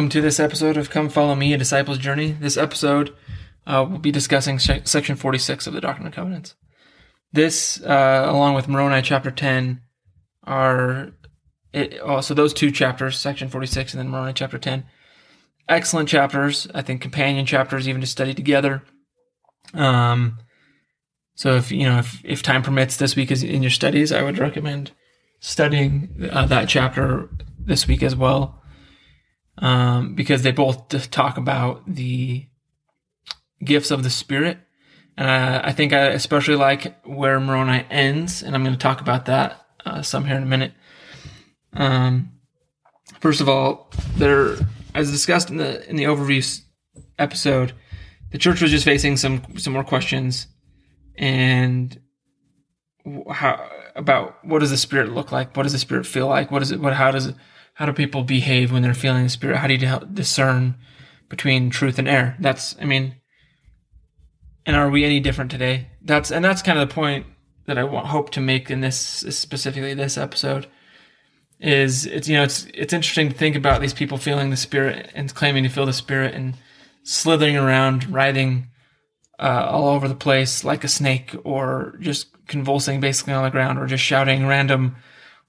Welcome to this episode of Come Follow Me, a Disciple's Journey. This episode uh, will be discussing sh- section 46 of the Doctrine and Covenants. This, uh, along with Moroni chapter 10, are it, oh, so those two chapters, section 46 and then Moroni chapter 10, excellent chapters. I think companion chapters even to study together. Um, so if you know if, if time permits this week is in your studies, I would recommend studying uh, that chapter this week as well, um, because they both talk about the gifts of the Spirit, and I, I think I especially like where Moroni ends, and I'm going to talk about that uh, some here in a minute. Um, first of all, there, as discussed in the in the overview episode, the church was just facing some some more questions, and how about what does the spirit look like? What does the spirit feel like? What is it? What how does it, how do people behave when they're feeling the spirit? How do you discern between truth and error? That's I mean, and are we any different today? That's and that's kind of the point that I want, hope to make in this specifically this episode is it's you know it's it's interesting to think about these people feeling the spirit and claiming to feel the spirit and slithering around, writhing uh, all over the place like a snake, or just convulsing basically on the ground, or just shouting random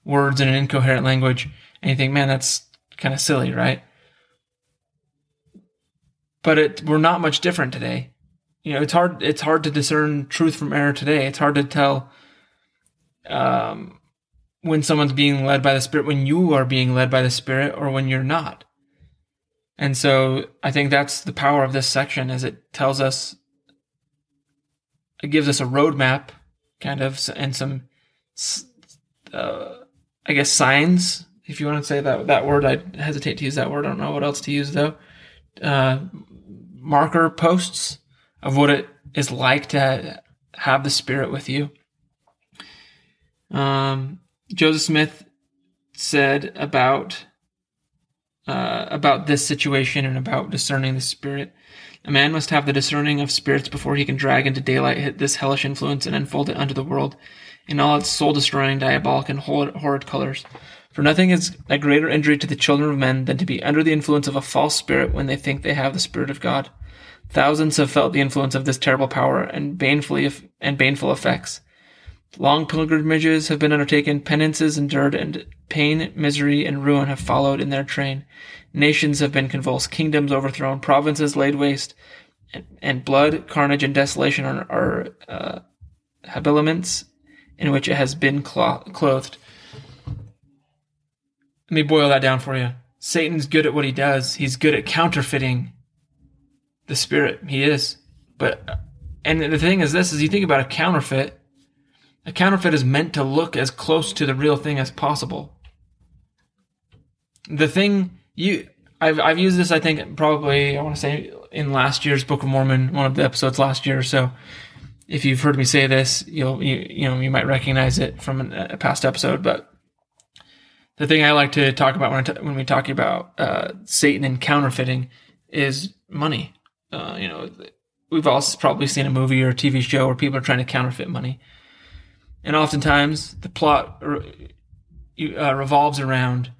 words in an incoherent language. And you think, man, that's kind of silly, right? But it, we're not much different today. You know, it's hard. It's hard to discern truth from error today. It's hard to tell um, when someone's being led by the Spirit, when you are being led by the Spirit, or when you're not. And so I think that's the power of this section is it tells us it gives us a roadmap kind of and some uh, I guess signs if you want to say that that word I hesitate to use that word I don't know what else to use though uh, marker posts of what it is like to have the spirit with you um, Joseph Smith said about uh, about this situation and about discerning the spirit. A man must have the discerning of spirits before he can drag into daylight this hellish influence and unfold it unto the world in all its soul destroying, diabolic, and horrid, horrid colors. For nothing is a greater injury to the children of men than to be under the influence of a false spirit when they think they have the Spirit of God. Thousands have felt the influence of this terrible power and banefully and baneful effects. Long pilgrimages have been undertaken, penances endured, and pain, misery, and ruin have followed in their train. Nations have been convulsed, kingdoms overthrown, provinces laid waste, and, and blood, carnage, and desolation are, are uh, habiliments in which it has been clothed. Let me boil that down for you. Satan's good at what he does. He's good at counterfeiting the spirit. He is. But and the thing is this is you think about a counterfeit a counterfeit is meant to look as close to the real thing as possible. The thing you I've I've used this I think probably I want to say in last year's Book of Mormon, one of the episodes last year or so. If you've heard me say this, you'll you, you know you might recognize it from a past episode. But the thing I like to talk about when when we talk about uh, Satan and counterfeiting is money. Uh, you know, we've all probably seen a movie or a TV show where people are trying to counterfeit money and oftentimes the plot uh, revolves around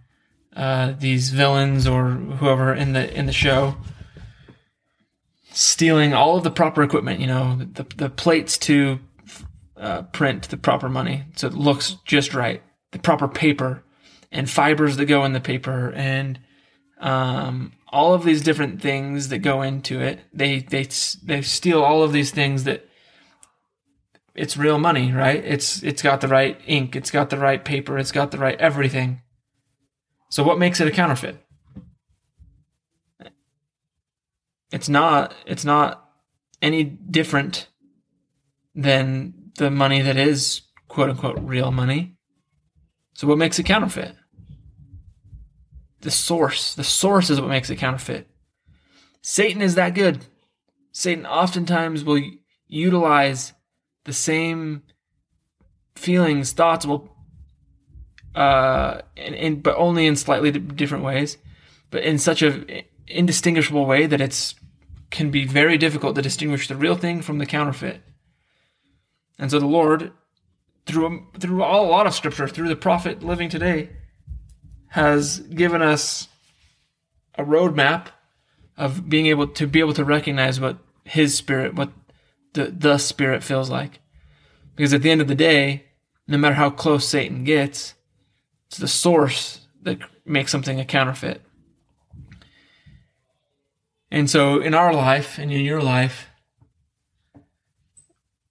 uh, these villains or whoever in the in the show stealing all of the proper equipment. You know, the the plates to uh, print the proper money so it looks just right, the proper paper and fibers that go in the paper and um, all of these different things that go into it. They they they steal all of these things that it's real money, right? It's it's got the right ink, it's got the right paper, it's got the right everything. So what makes it a counterfeit? It's not it's not any different than the money that is quote unquote real money. So what makes it counterfeit? The source. The source is what makes it counterfeit. Satan is that good. Satan oftentimes will utilize the same feelings, thoughts will, uh, in, in, but only in slightly different ways, but in such a indistinguishable way that it's can be very difficult to distinguish the real thing from the counterfeit. And so the Lord, through through a lot of Scripture, through the prophet living today, has given us a roadmap of being able to be able to recognize what his spirit, what the the spirit feels like. Because at the end of the day, no matter how close Satan gets, it's the source that makes something a counterfeit. And so in our life and in your life,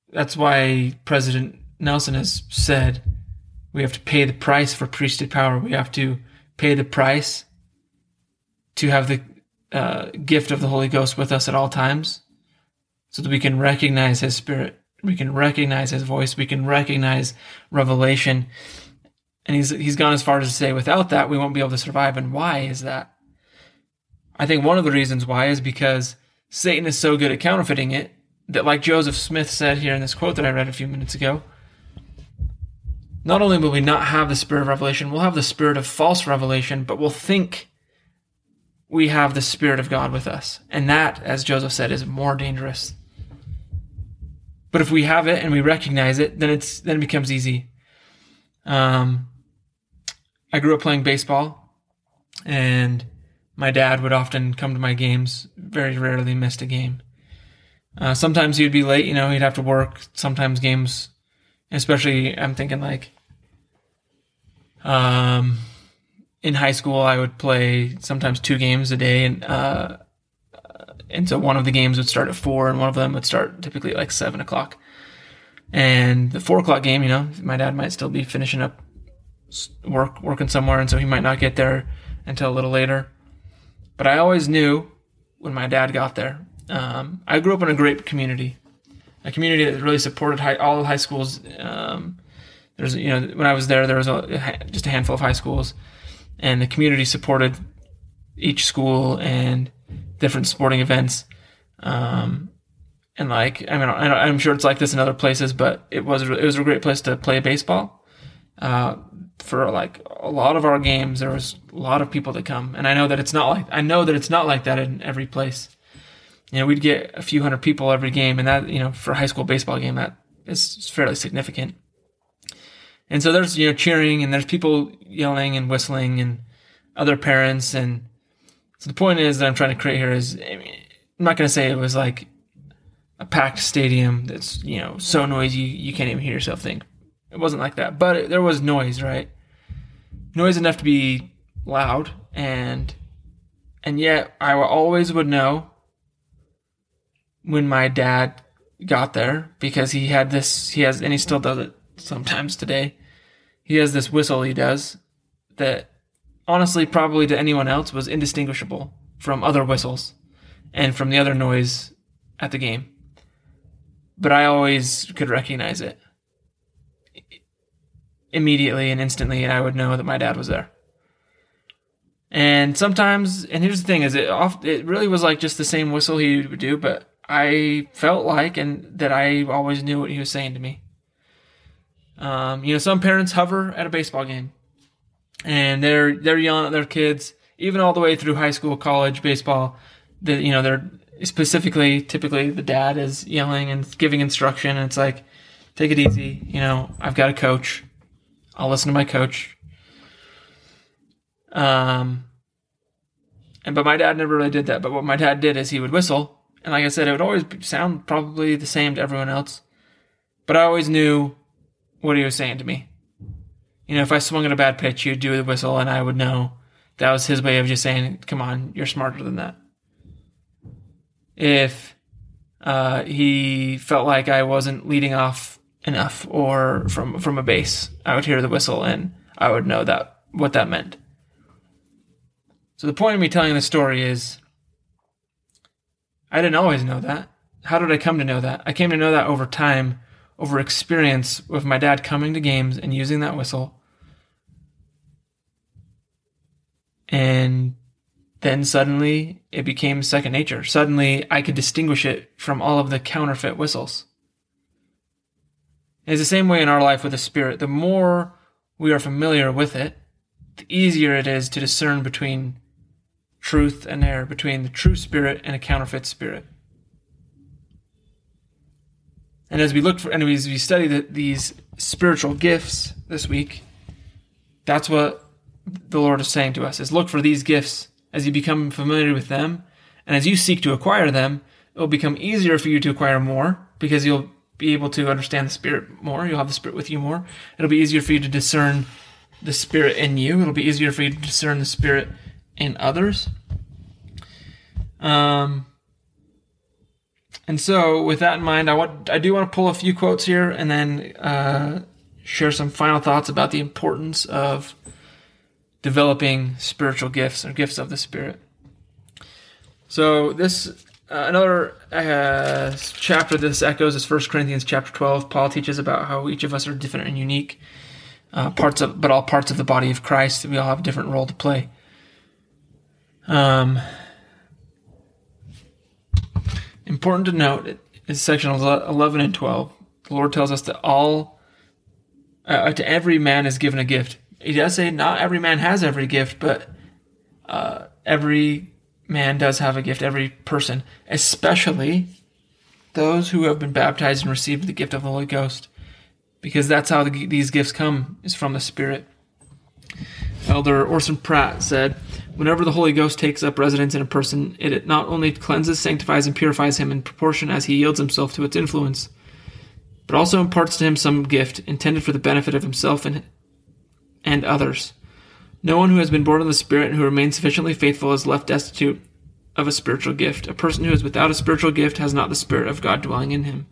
that's why President Nelson has said we have to pay the price for priesthood power. We have to pay the price to have the uh, gift of the Holy Ghost with us at all times so that we can recognize His Spirit. We can recognize His voice. We can recognize revelation. And he's, he's gone as far as to say, without that, we won't be able to survive. And why is that? I think one of the reasons why is because Satan is so good at counterfeiting it that, like Joseph Smith said here in this quote that I read a few minutes ago, not only will we not have the spirit of revelation, we'll have the spirit of false revelation, but we'll think we have the spirit of God with us. And that, as Joseph said, is more dangerous. But if we have it and we recognize it, then it's then it becomes easy. Um, I grew up playing baseball, and my dad would often come to my games. Very rarely missed a game. Uh, sometimes he'd be late, you know, he'd have to work. Sometimes games, especially, I'm thinking like, um, in high school, I would play sometimes two games a day, and uh, and so one of the games would start at four, and one of them would start typically at like seven o'clock. And the four o'clock game, you know, my dad might still be finishing up work, working somewhere, and so he might not get there until a little later. But I always knew when my dad got there um, I grew up in a great community, a community that really supported high, all the high schools. Um, there's, you know, when I was there, there was a, just a handful of high schools, and the community supported each school and different sporting events. Um, and like, I mean, I'm sure it's like this in other places, but it was it was a great place to play baseball. Uh, for like a lot of our games, there was a lot of people that come, and I know that it's not like I know that it's not like that in every place you know, we'd get a few hundred people every game, and that, you know, for a high school baseball game, that is fairly significant. And so there's, you know, cheering and there's people yelling and whistling and other parents. And so the point is that I'm trying to create here is, I mean, I'm not going to say it was like a packed stadium that's, you know, so noisy you can't even hear yourself think. It wasn't like that, but it, there was noise, right? Noise enough to be loud and, and yet I always would know when my dad got there because he had this he has and he still does it sometimes today. He has this whistle he does that honestly probably to anyone else was indistinguishable from other whistles and from the other noise at the game. But i always could recognize it immediately and instantly and i would know that my dad was there. And sometimes and here's the thing is it off it really was like just the same whistle he would do but I felt like and that I always knew what he was saying to me. Um, you know, some parents hover at a baseball game and they're they're yelling at their kids, even all the way through high school, college, baseball. That you know, they're specifically typically the dad is yelling and giving instruction, and it's like, take it easy. You know, I've got a coach. I'll listen to my coach. Um, and but my dad never really did that. But what my dad did is he would whistle and like I said, it would always sound probably the same to everyone else. But I always knew what he was saying to me. You know, if I swung at a bad pitch, he'd do the whistle, and I would know that was his way of just saying, "Come on, you're smarter than that." If uh, he felt like I wasn't leading off enough or from from a base, I would hear the whistle, and I would know that what that meant. So the point of me telling this story is I didn't always know that. How did I come to know that? I came to know that over time, over experience with my dad coming to games and using that whistle. And then suddenly it became second nature. Suddenly I could distinguish it from all of the counterfeit whistles. It's the same way in our life with the Spirit. The more we are familiar with it, the easier it is to discern between truth and error, between the true spirit and a counterfeit spirit. And as we look for, and as we study the, these spiritual gifts this week, that's what the Lord is saying to us: is look for these gifts as you become familiar with them, and as you seek to acquire them, it will become easier for you to acquire more because you'll be able to understand the Spirit more. You'll have the Spirit with you more. It'll be easier for you to discern the Spirit in you. It'll be easier for you to discern the Spirit in others. Um, and so, with that in mind, I want I do want to pull a few quotes here and then uh, share some final thoughts about the importance of developing spiritual gifts or gifts of the Spirit. So this uh, another uh, chapter this echoes is First Corinthians chapter twelve. Paul teaches about how each of us are different and unique uh, parts of, but all parts of the body of Christ. We all have a different role to play. Um, important to note is section eleven and twelve. The Lord tells us that all uh, to every man is given a gift. He does say not every man has every gift, but uh, every man does have a gift. Every person, especially those who have been baptized and received the gift of the Holy Ghost, because that's how the, these gifts come is from the Spirit. Elder Orson Pratt said, Whenever the Holy Ghost takes up residence in a person, it not only cleanses, sanctifies, and purifies him in proportion as he yields himself to its influence, but also imparts to him some gift intended for the benefit of himself and, and others. No one who has been born of the Spirit and who remains sufficiently faithful is left destitute of a spiritual gift. A person who is without a spiritual gift has not the Spirit of God dwelling in him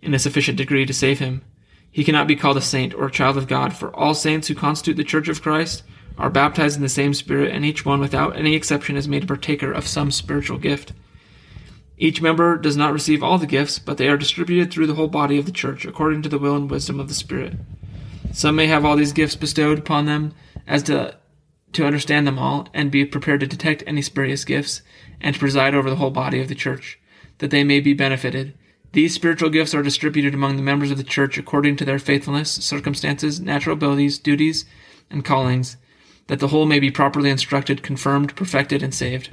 in a sufficient degree to save him. He cannot be called a saint or a child of God, for all saints who constitute the Church of Christ are baptized in the same Spirit, and each one, without any exception, is made a partaker of some spiritual gift. Each member does not receive all the gifts, but they are distributed through the whole body of the church, according to the will and wisdom of the Spirit. Some may have all these gifts bestowed upon them as to to understand them all, and be prepared to detect any spurious gifts, and to preside over the whole body of the church, that they may be benefited. These spiritual gifts are distributed among the members of the church according to their faithfulness, circumstances, natural abilities, duties, and callings that the whole may be properly instructed, confirmed, perfected, and saved.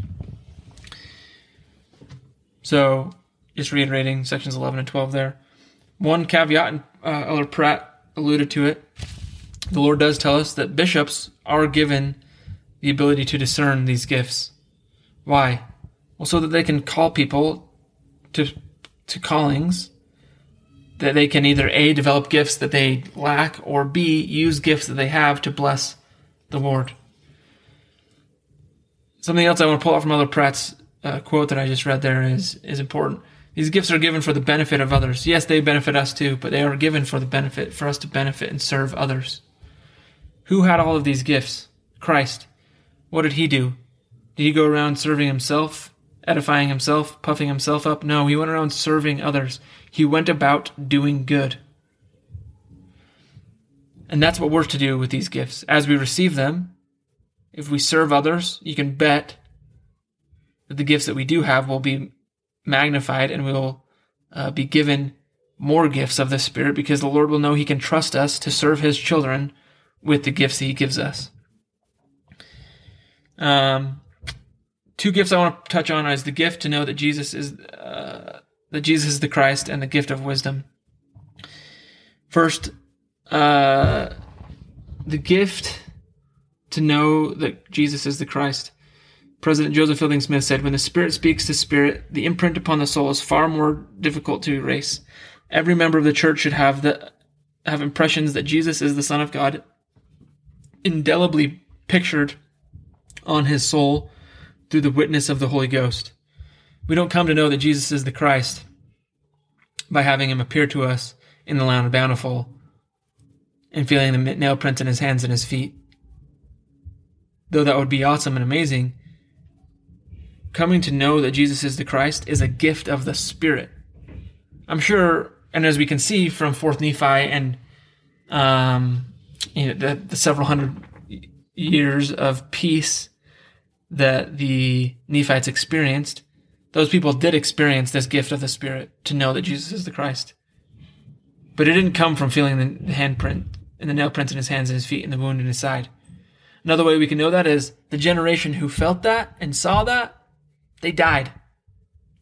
So, just reiterating sections 11 and 12 there. One caveat, and uh, Elder Pratt alluded to it. The Lord does tell us that bishops are given the ability to discern these gifts. Why? Well, so that they can call people to to callings that they can either a develop gifts that they lack or b use gifts that they have to bless the Lord. Something else I want to pull out from Elder Pratt's uh, quote that I just read there is is important. These gifts are given for the benefit of others. Yes, they benefit us too, but they are given for the benefit for us to benefit and serve others. Who had all of these gifts? Christ. What did he do? Did he go around serving himself, edifying himself, puffing himself up? No, he went around serving others. He went about doing good. And that's what we're to do with these gifts. As we receive them, if we serve others, you can bet that the gifts that we do have will be magnified and we will uh, be given more gifts of the Spirit because the Lord will know He can trust us to serve His children with the gifts He gives us. Um, two gifts I want to touch on is the gift to know that Jesus is uh, that Jesus is the Christ and the gift of wisdom. First, uh, the gift to know that Jesus is the Christ. President Joseph Fielding Smith said, When the Spirit speaks to spirit, the imprint upon the soul is far more difficult to erase. Every member of the church should have the have impressions that Jesus is the Son of God indelibly pictured on his soul through the witness of the Holy Ghost. We don't come to know that Jesus is the Christ by having him appear to us in the land of bountiful and feeling the nail prints in his hands and his feet. Though that would be awesome and amazing, coming to know that Jesus is the Christ is a gift of the Spirit. I'm sure, and as we can see from Fourth Nephi and um, you know, the, the several hundred years of peace that the Nephites experienced, those people did experience this gift of the Spirit to know that Jesus is the Christ. But it didn't come from feeling the handprint and the nail prints in his hands and his feet and the wound in his side. Another way we can know that is the generation who felt that and saw that, they died.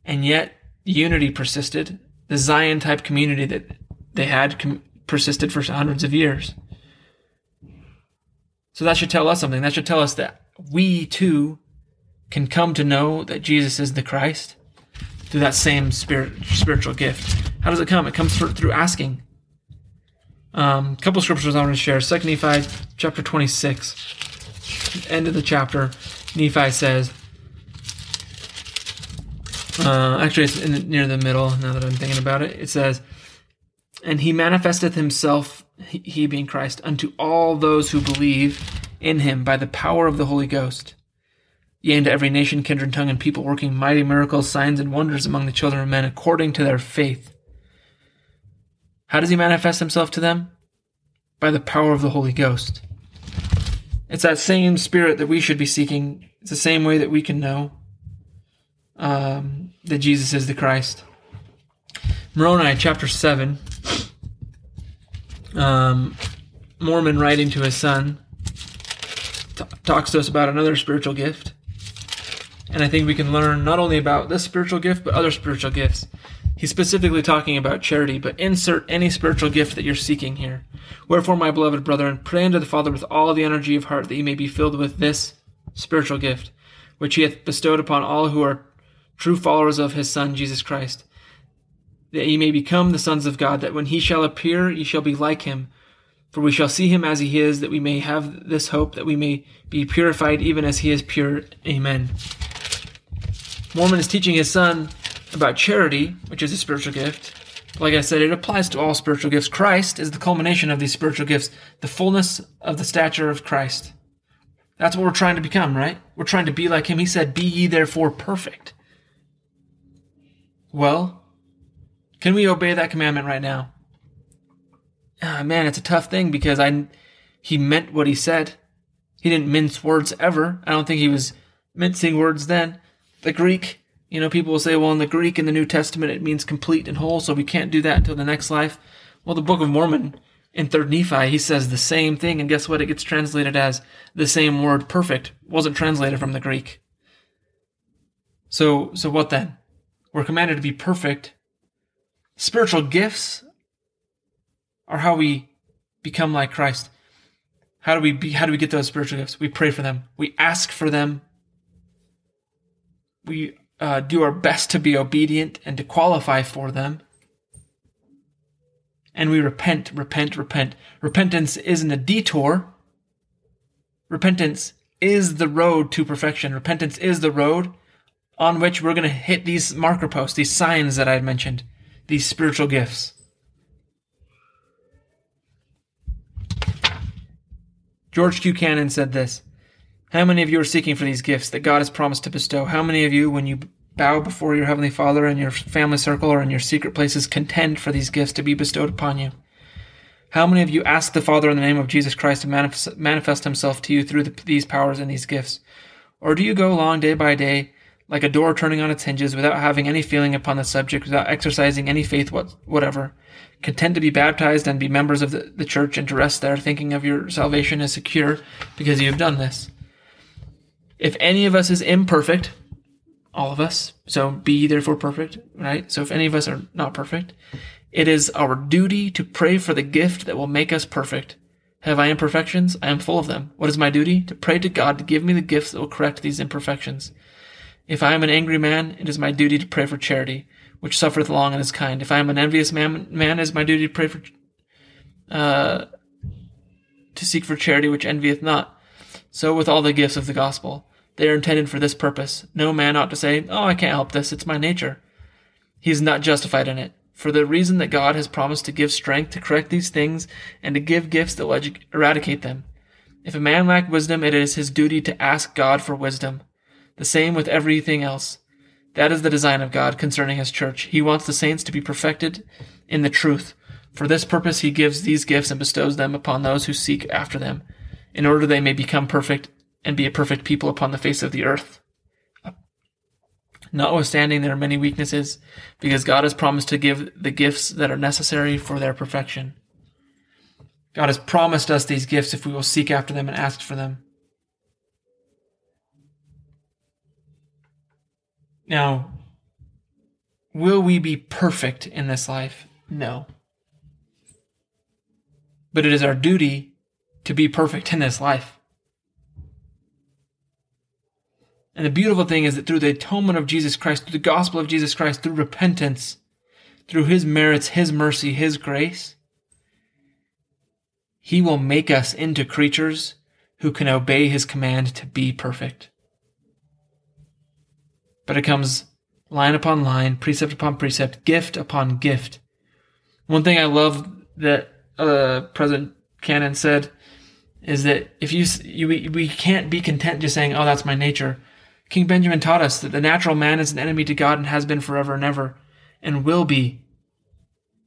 And yet unity persisted. The Zion type community that they had com- persisted for hundreds of years. So that should tell us something. That should tell us that we too can come to know that Jesus is the Christ through that same spirit, spiritual gift. How does it come? It comes through, through asking. Um, a couple scriptures I want to share. Second Nephi chapter 26, end of the chapter. Nephi says, uh, actually, it's the, near the middle. Now that I'm thinking about it, it says, "And he manifesteth himself, he, he being Christ, unto all those who believe in him by the power of the Holy Ghost." Yea, unto every nation, kindred, tongue, and people, working mighty miracles, signs, and wonders among the children of men, according to their faith. How does he manifest himself to them? By the power of the Holy Ghost. It's that same spirit that we should be seeking. It's the same way that we can know um, that Jesus is the Christ. Moroni chapter 7. Um, Mormon writing to his son t- talks to us about another spiritual gift. And I think we can learn not only about this spiritual gift, but other spiritual gifts. He's specifically talking about charity, but insert any spiritual gift that you're seeking here. Wherefore, my beloved brethren, pray unto the Father with all the energy of heart that ye may be filled with this spiritual gift, which he hath bestowed upon all who are true followers of his Son, Jesus Christ, that ye may become the sons of God, that when he shall appear, ye shall be like him. For we shall see him as he is, that we may have this hope, that we may be purified even as he is pure. Amen. Mormon is teaching his son about charity, which is a spiritual gift. Like I said, it applies to all spiritual gifts. Christ is the culmination of these spiritual gifts, the fullness of the stature of Christ. That's what we're trying to become, right? We're trying to be like him. He said, Be ye therefore perfect. Well, can we obey that commandment right now? Ah, man, it's a tough thing because I he meant what he said. He didn't mince words ever. I don't think he was mincing words then. The Greek, you know, people will say, well, in the Greek in the New Testament it means complete and whole, so we can't do that until the next life. Well, the Book of Mormon in Third Nephi, he says the same thing, and guess what? It gets translated as the same word, perfect. Wasn't translated from the Greek. So, so what then? We're commanded to be perfect. Spiritual gifts are how we become like Christ. How do we be, how do we get those spiritual gifts? We pray for them. We ask for them. We uh, do our best to be obedient and to qualify for them. And we repent, repent, repent. Repentance isn't a detour. Repentance is the road to perfection. Repentance is the road on which we're going to hit these marker posts, these signs that I had mentioned, these spiritual gifts. George Q. Cannon said this How many of you are seeking for these gifts that God has promised to bestow? How many of you, when you bow before your Heavenly Father in your family circle or in your secret places, contend for these gifts to be bestowed upon you? How many of you ask the Father in the name of Jesus Christ to manifest, manifest Himself to you through the, these powers and these gifts? Or do you go along day by day like a door turning on its hinges without having any feeling upon the subject, without exercising any faith what, whatever, content to be baptized and be members of the, the church and to rest there, thinking of your salvation as secure because you have done this. If any of us is imperfect, all of us, so be therefore perfect, right? So if any of us are not perfect, it is our duty to pray for the gift that will make us perfect. Have I imperfections? I am full of them. What is my duty? To pray to God to give me the gifts that will correct these imperfections. If I am an angry man, it is my duty to pray for charity, which suffereth long and is kind. If I am an envious man, man it is my duty to pray for, uh, to seek for charity which envieth not. So with all the gifts of the gospel. They are intended for this purpose. No man ought to say, Oh, I can't help this, it's my nature. He is not justified in it, for the reason that God has promised to give strength to correct these things and to give gifts that will eradicate them. If a man lack wisdom, it is his duty to ask God for wisdom. The same with everything else. That is the design of God concerning his church. He wants the saints to be perfected in the truth. For this purpose he gives these gifts and bestows them upon those who seek after them, in order they may become perfect and be a perfect people upon the face of the earth. Notwithstanding there are many weaknesses, because God has promised to give the gifts that are necessary for their perfection. God has promised us these gifts if we will seek after them and ask for them. Now, will we be perfect in this life? No. But it is our duty to be perfect in this life. And the beautiful thing is that through the atonement of Jesus Christ, through the gospel of Jesus Christ, through repentance, through his merits, his mercy, his grace, he will make us into creatures who can obey his command to be perfect. But it comes line upon line, precept upon precept, gift upon gift. One thing I love that uh, President Cannon said is that if you, you we, we can't be content just saying, "Oh, that's my nature." King Benjamin taught us that the natural man is an enemy to God and has been forever and ever, and will be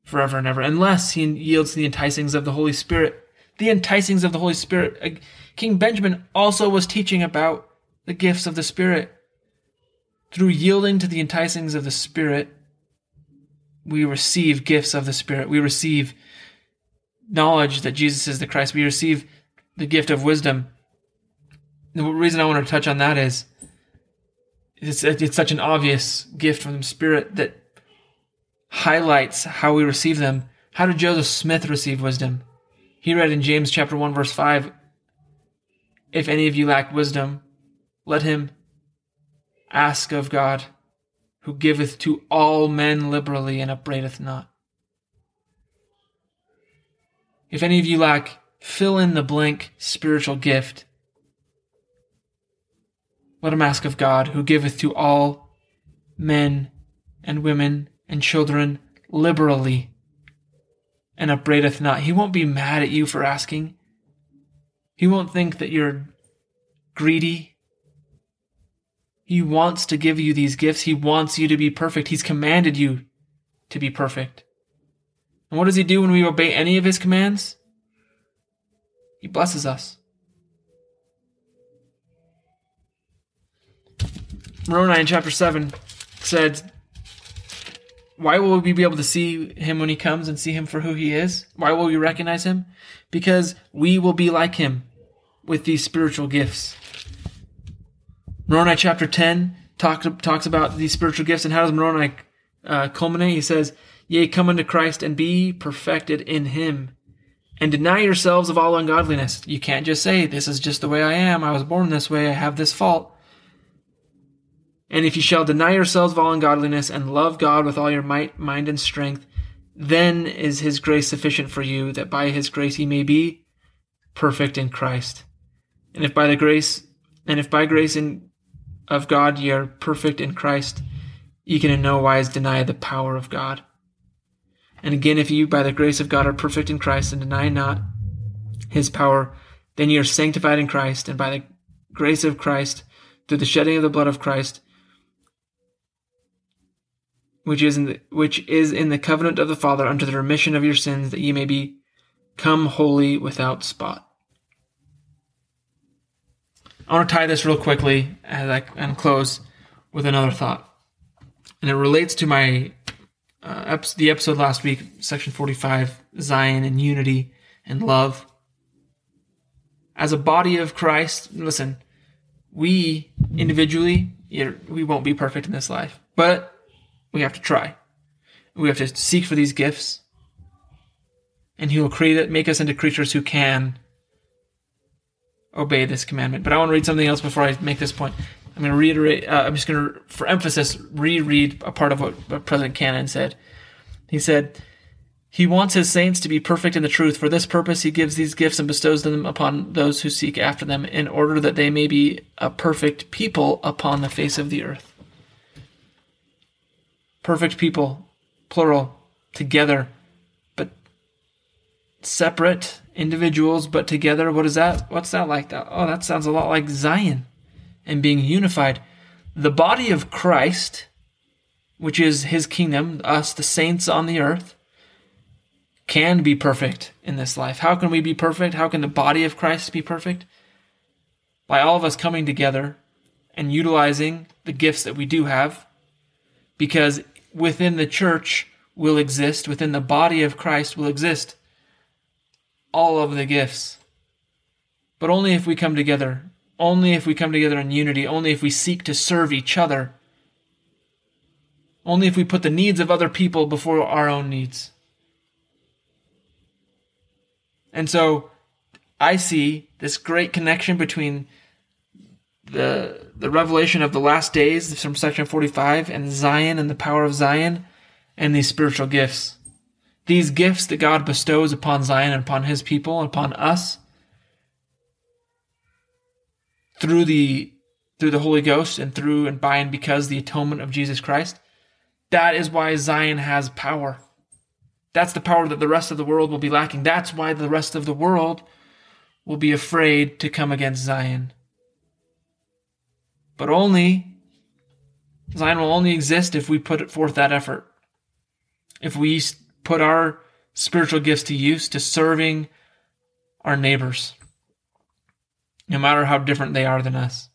forever and ever, unless he yields to the enticings of the Holy Spirit. The enticings of the Holy Spirit. Uh, King Benjamin also was teaching about the gifts of the Spirit. Through yielding to the enticings of the Spirit, we receive gifts of the Spirit. We receive knowledge that Jesus is the Christ. We receive the gift of wisdom. The reason I want to touch on that is it's, it's such an obvious gift from the Spirit that highlights how we receive them. How did Joseph Smith receive wisdom? He read in James chapter 1 verse 5, if any of you lack wisdom, let him ask of God, who giveth to all men liberally and upbraideth not. If any of you lack fill in the blank spiritual gift, let him ask of God, who giveth to all men and women and children liberally and upbraideth not. He won't be mad at you for asking. He won't think that you're greedy. He wants to give you these gifts. He wants you to be perfect. He's commanded you to be perfect. And what does he do when we obey any of his commands? He blesses us. Moroni in chapter 7 said, Why will we be able to see him when he comes and see him for who he is? Why will we recognize him? Because we will be like him with these spiritual gifts. Moroni chapter 10 talk, talks about these spiritual gifts and how does Moroni uh, culminate? He says, Yea, come unto Christ and be perfected in him and deny yourselves of all ungodliness. You can't just say, This is just the way I am. I was born this way. I have this fault. And if you shall deny yourselves of all ungodliness and love God with all your might, mind, and strength, then is his grace sufficient for you, that by his grace ye may be perfect in Christ. And if by the grace, and if by grace in, of God ye are perfect in Christ, ye can in no wise deny the power of God. And again, if you by the grace of God are perfect in Christ and deny not his power, then ye are sanctified in Christ, and by the grace of Christ, through the shedding of the blood of Christ, which is in the, which is in the covenant of the Father unto the remission of your sins, that ye may be come holy without spot. I want to tie this real quickly as I and close with another thought, and it relates to my uh, the episode last week, section forty-five, Zion and unity and love. As a body of Christ, listen, we individually, we won't be perfect in this life, but we have to try. We have to seek for these gifts. And he will create it, make us into creatures who can obey this commandment. But I want to read something else before I make this point. I'm going to reiterate, uh, I'm just going to, for emphasis, reread a part of what, President Cannon said. He said, He wants His saints to be perfect in the truth. For this purpose, He gives these gifts and bestows them upon those who seek after them, in order that they may be a perfect people upon the face of the earth perfect people, plural, together, but separate individuals, but together. What is that? What's that like? That oh, that sounds a lot like Zion and being unified. The body of Christ, which is His kingdom, us, the saints on the earth, can be perfect in this life. How can we be perfect? How can the body of Christ be perfect? By all of us coming together and utilizing the gifts that we do have, because within the church will exist, within the body of Christ will exist all of the gifts. But only if we come together, only if we come together in unity, only if we seek to serve each other, only if we put the needs of other people before our own needs. And so I see this great connection between the the revelation of the last days from section 45 and Zion and the power of Zion and these spiritual gifts. These gifts that God bestows upon Zion and upon his people and upon us through the through the Holy Ghost and through and by and because the atonement of Jesus Christ. That is why Zion has power. That's the power that the rest of the world will be lacking. That's why the rest of the world will be afraid to come against Zion. But only, Zion will only exist if we put forth that effort. If we put our spiritual gifts to use to serving our neighbors, no matter how different they are than us,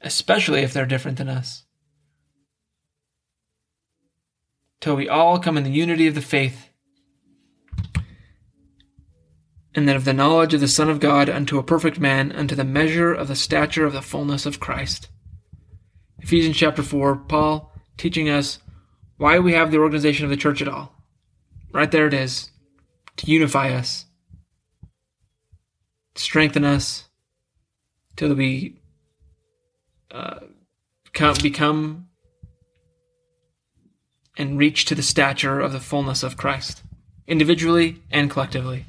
especially if they're different than us. Till we all come in the unity of the faith and then of the knowledge of the Son of God unto a perfect man, unto the measure of the stature of the fullness of Christ. Ephesians chapter 4, Paul teaching us why we have the organization of the church at all. Right there it is to unify us, strengthen us, till we uh, become and reach to the stature of the fullness of Christ, individually and collectively.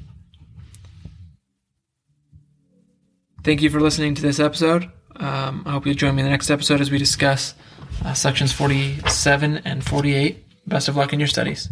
Thank you for listening to this episode. Um, I hope you'll join me in the next episode as we discuss uh, sections 47 and 48. Best of luck in your studies.